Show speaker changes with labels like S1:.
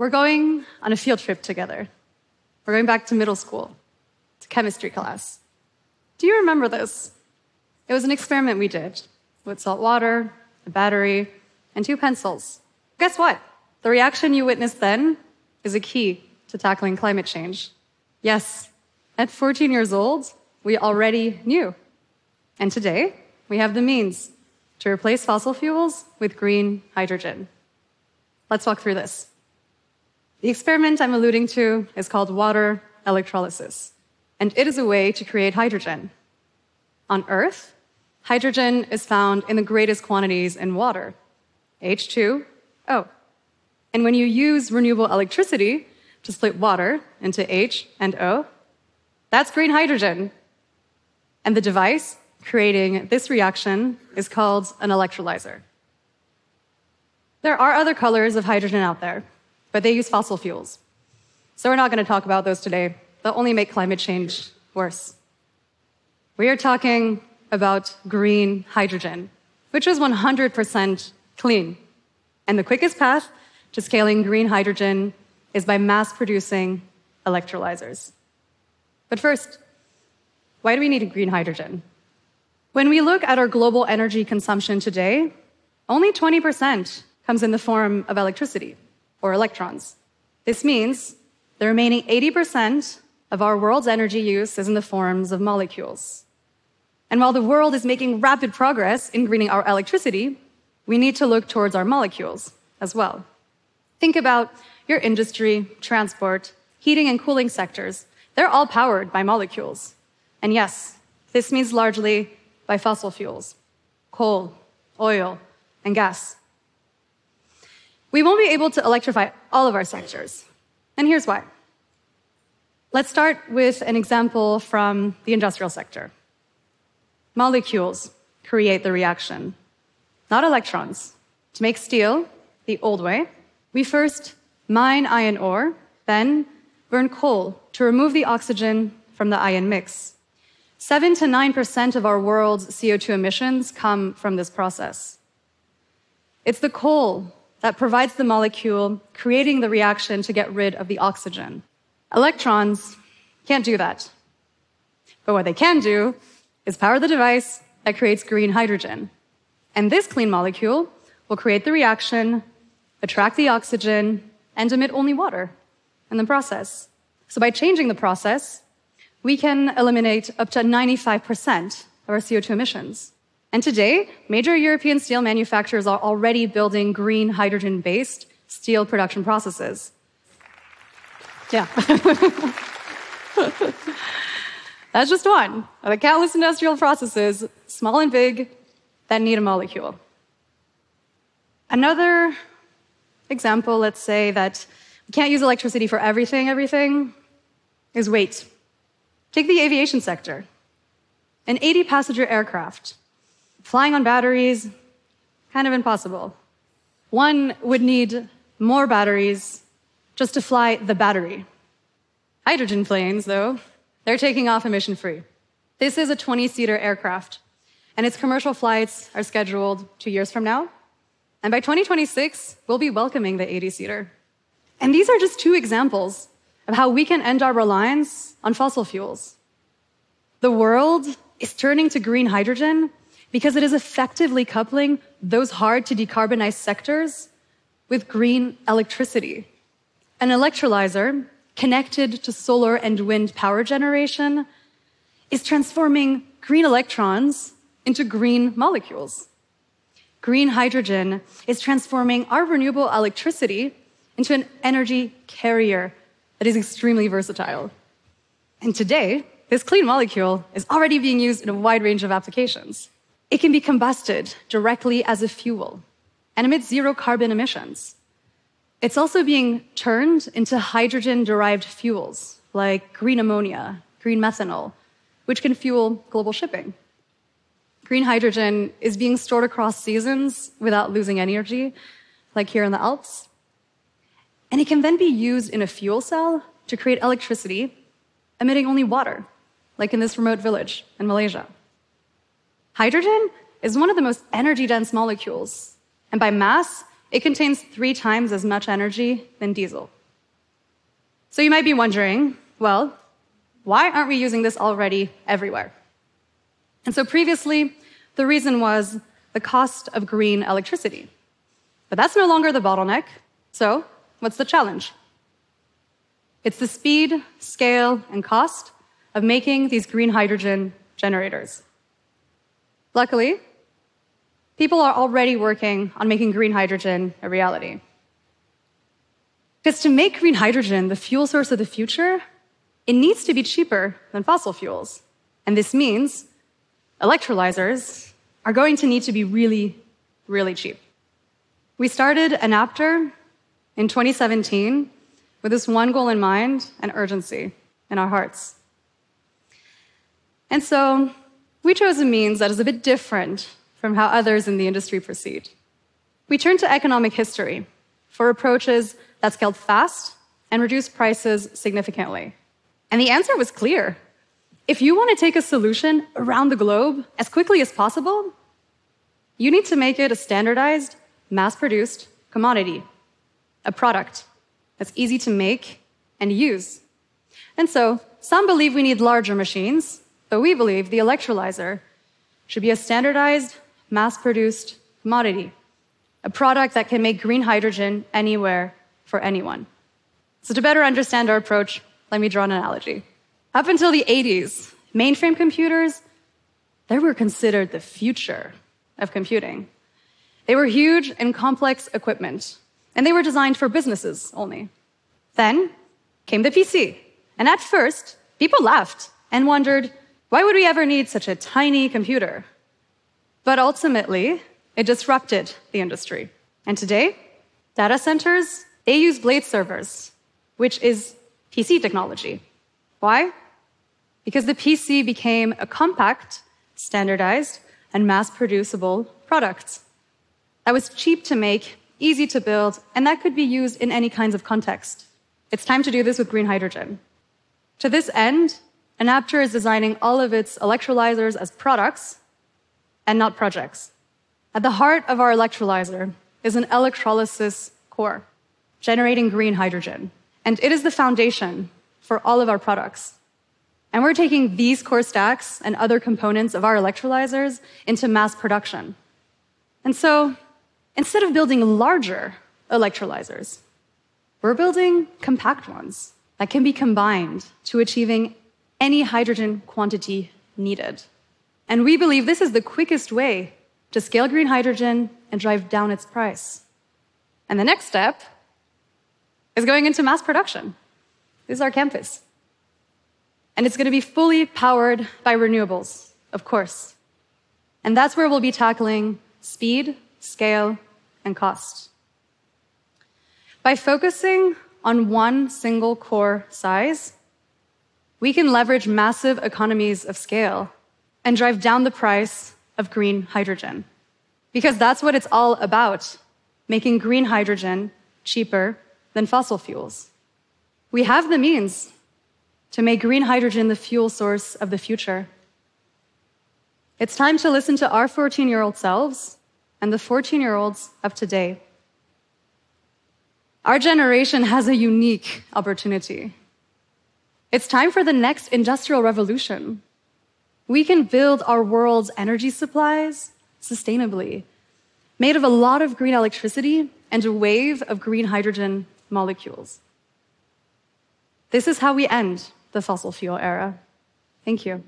S1: We're going on a field trip together. We're going back to middle school, to chemistry class. Do you remember this? It was an experiment we did with salt water, a battery, and two pencils. Guess what? The reaction you witnessed then is a key to tackling climate change. Yes, at 14 years old, we already knew. And today, we have the means to replace fossil fuels with green hydrogen. Let's walk through this. The experiment I'm alluding to is called water electrolysis, and it is a way to create hydrogen. On Earth, hydrogen is found in the greatest quantities in water, H2O. And when you use renewable electricity to split water into H and O, that's green hydrogen. And the device creating this reaction is called an electrolyzer. There are other colors of hydrogen out there, but they use fossil fuels. So we're not going to talk about those today. They'll only make climate change worse. We are talking about green hydrogen, which is 100% clean. And the quickest path to scaling green hydrogen is by mass producing electrolyzers. But first, why do we need green hydrogen? When we look at our global energy consumption today, only 20% comes in the form of electricity or electrons. This means the remaining 80% of our world's energy use is in the forms of molecules. And while the world is making rapid progress in greening our electricity, we need to look towards our molecules as well. Think about your industry, transport, heating and cooling sectors. They're all powered by molecules. And yes, this means largely by fossil fuels coal, oil, and gas. We won't be able to electrify all of our sectors. And here's why. Let's start with an example from the industrial sector. Molecules create the reaction, not electrons. To make steel the old way, we first mine iron ore, then burn coal to remove the oxygen from the iron mix. 7 to 9% of our world's CO2 emissions come from this process. It's the coal that provides the molecule, creating the reaction to get rid of the oxygen. Electrons can't do that. But what they can do is power the device that creates green hydrogen. And this clean molecule will create the reaction, attract the oxygen, and emit only water in the process. So by changing the process, we can eliminate up to 95% of our CO2 emissions. And today, major European steel manufacturers are already building green hydrogen based steel production processes. Yeah. That's just one of the countless industrial processes, small and big, that need a molecule. Another example, let's say that we can't use electricity for everything, everything, is weight. Take the aviation sector. An 80 passenger aircraft Flying on batteries, kind of impossible. One would need more batteries just to fly the battery. Hydrogen planes, though, they're taking off emission free. This is a 20 seater aircraft, and its commercial flights are scheduled two years from now. And by 2026, we'll be welcoming the 80 seater. And these are just two examples of how we can end our reliance on fossil fuels. The world is turning to green hydrogen because it is effectively coupling those hard to decarbonize sectors with green electricity. An electrolyzer connected to solar and wind power generation is transforming green electrons into green molecules. Green hydrogen is transforming our renewable electricity into an energy carrier that is extremely versatile. And today, this clean molecule is already being used in a wide range of applications. It can be combusted directly as a fuel and emits zero carbon emissions. It's also being turned into hydrogen derived fuels like green ammonia, green methanol, which can fuel global shipping. Green hydrogen is being stored across seasons without losing energy, like here in the Alps. And it can then be used in a fuel cell to create electricity, emitting only water, like in this remote village in Malaysia. Hydrogen is one of the most energy dense molecules, and by mass, it contains three times as much energy than diesel. So you might be wondering, well, why aren't we using this already everywhere? And so previously, the reason was the cost of green electricity. But that's no longer the bottleneck. So, what's the challenge? It's the speed, scale, and cost of making these green hydrogen generators. Luckily, people are already working on making green hydrogen a reality. Because to make green hydrogen the fuel source of the future, it needs to be cheaper than fossil fuels. And this means electrolyzers are going to need to be really, really cheap. We started Enapter in 2017 with this one goal in mind and urgency in our hearts. And so we chose a means that is a bit different from how others in the industry proceed. We turned to economic history for approaches that scaled fast and reduced prices significantly. And the answer was clear. If you want to take a solution around the globe as quickly as possible, you need to make it a standardized, mass produced commodity, a product that's easy to make and use. And so, some believe we need larger machines, but we believe the electrolyzer should be a standardized, mass produced commodity, a product that can make green hydrogen anywhere for anyone. So, to better understand our approach, let me draw an analogy. Up until the 80s, mainframe computers, they were considered the future of computing. They were huge and complex equipment, and they were designed for businesses only. Then came the PC, and at first, people laughed and wondered, why would we ever need such a tiny computer? But ultimately, it disrupted the industry. And today, data centers, they use blade servers, which is PC technology. Why? Because the PC became a compact, standardized, and mass producible product that was cheap to make, easy to build, and that could be used in any kinds of context. It's time to do this with green hydrogen. To this end, Enapter is designing all of its electrolyzers as products and not projects. At the heart of our electrolyzer is an electrolysis core, generating green hydrogen. And it is the foundation for all of our products. And we're taking these core stacks and other components of our electrolyzers into mass production. And so, instead of building larger electrolyzers, we're building compact ones that can be combined to achieving any hydrogen quantity needed. And we believe this is the quickest way to scale green hydrogen and drive down its price. And the next step is going into mass production. This is our campus. And it's going to be fully powered by renewables, of course. And that's where we'll be tackling speed, scale, and cost. By focusing on one single core size, we can leverage massive economies of scale and drive down the price of green hydrogen. Because that's what it's all about making green hydrogen cheaper than fossil fuels. We have the means to make green hydrogen the fuel source of the future. It's time to listen to our 14 year old selves and the 14 year olds of today. Our generation has a unique opportunity. It's time for the next industrial revolution. We can build our world's energy supplies sustainably, made of a lot of green electricity and a wave of green hydrogen molecules. This is how we end the fossil fuel era. Thank you.